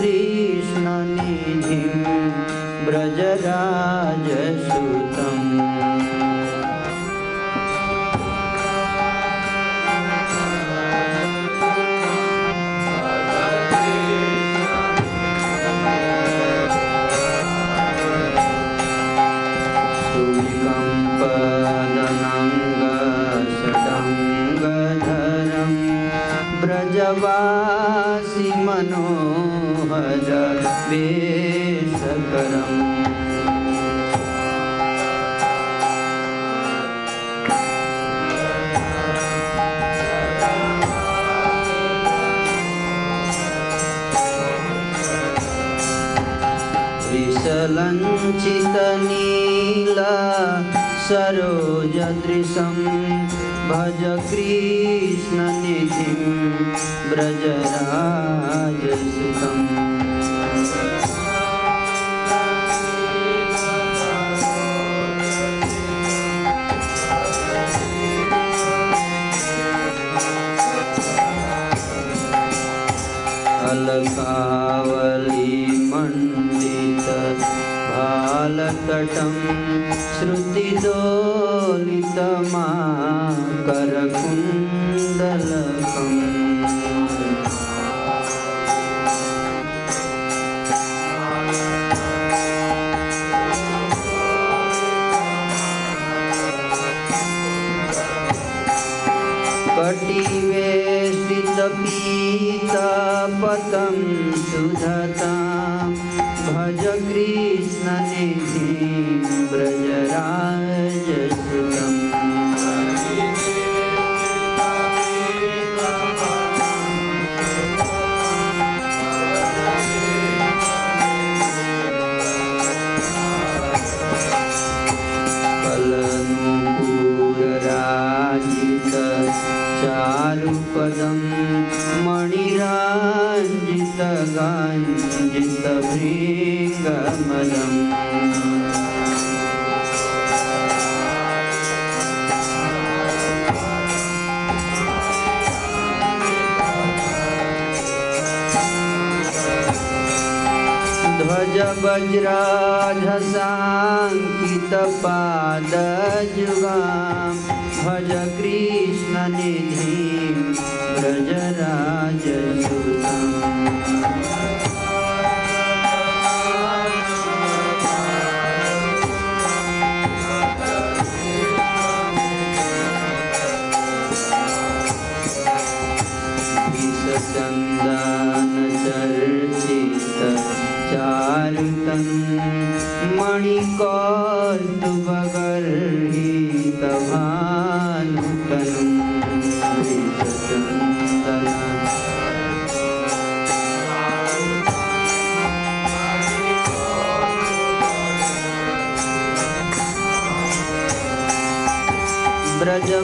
भज विशलञ्चितनीला सरोजदृशं भज कृष्णनिधिं व्रजराजसुतम् अलकावलीमण्डित भालतटं श्रुतिदोलितमा करकुण्डलकम् कटिवेष्टितपीतपतं सुधतां। भज कृष्णनिधिं व्रजराजसुतम् मणिराञ्जितगाञ्जितभृङ्गमदम् ध्वज वज्राधसाङ्कितपादयुगां भज कृष्णनिधिं Nhờ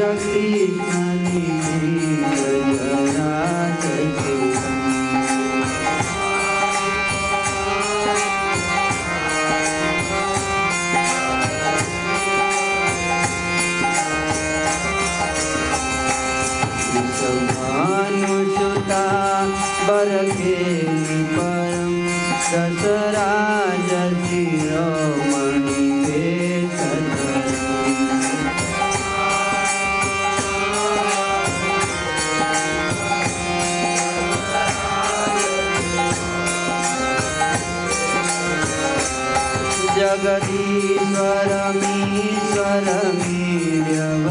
just see. जगदीश्वरमीश्वरमीर्यवरं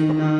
Krishna,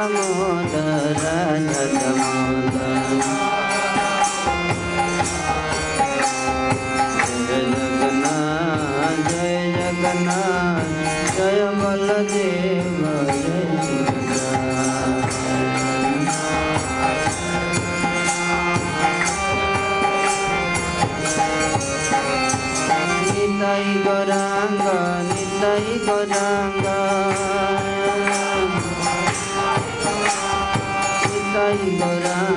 amor. Bambara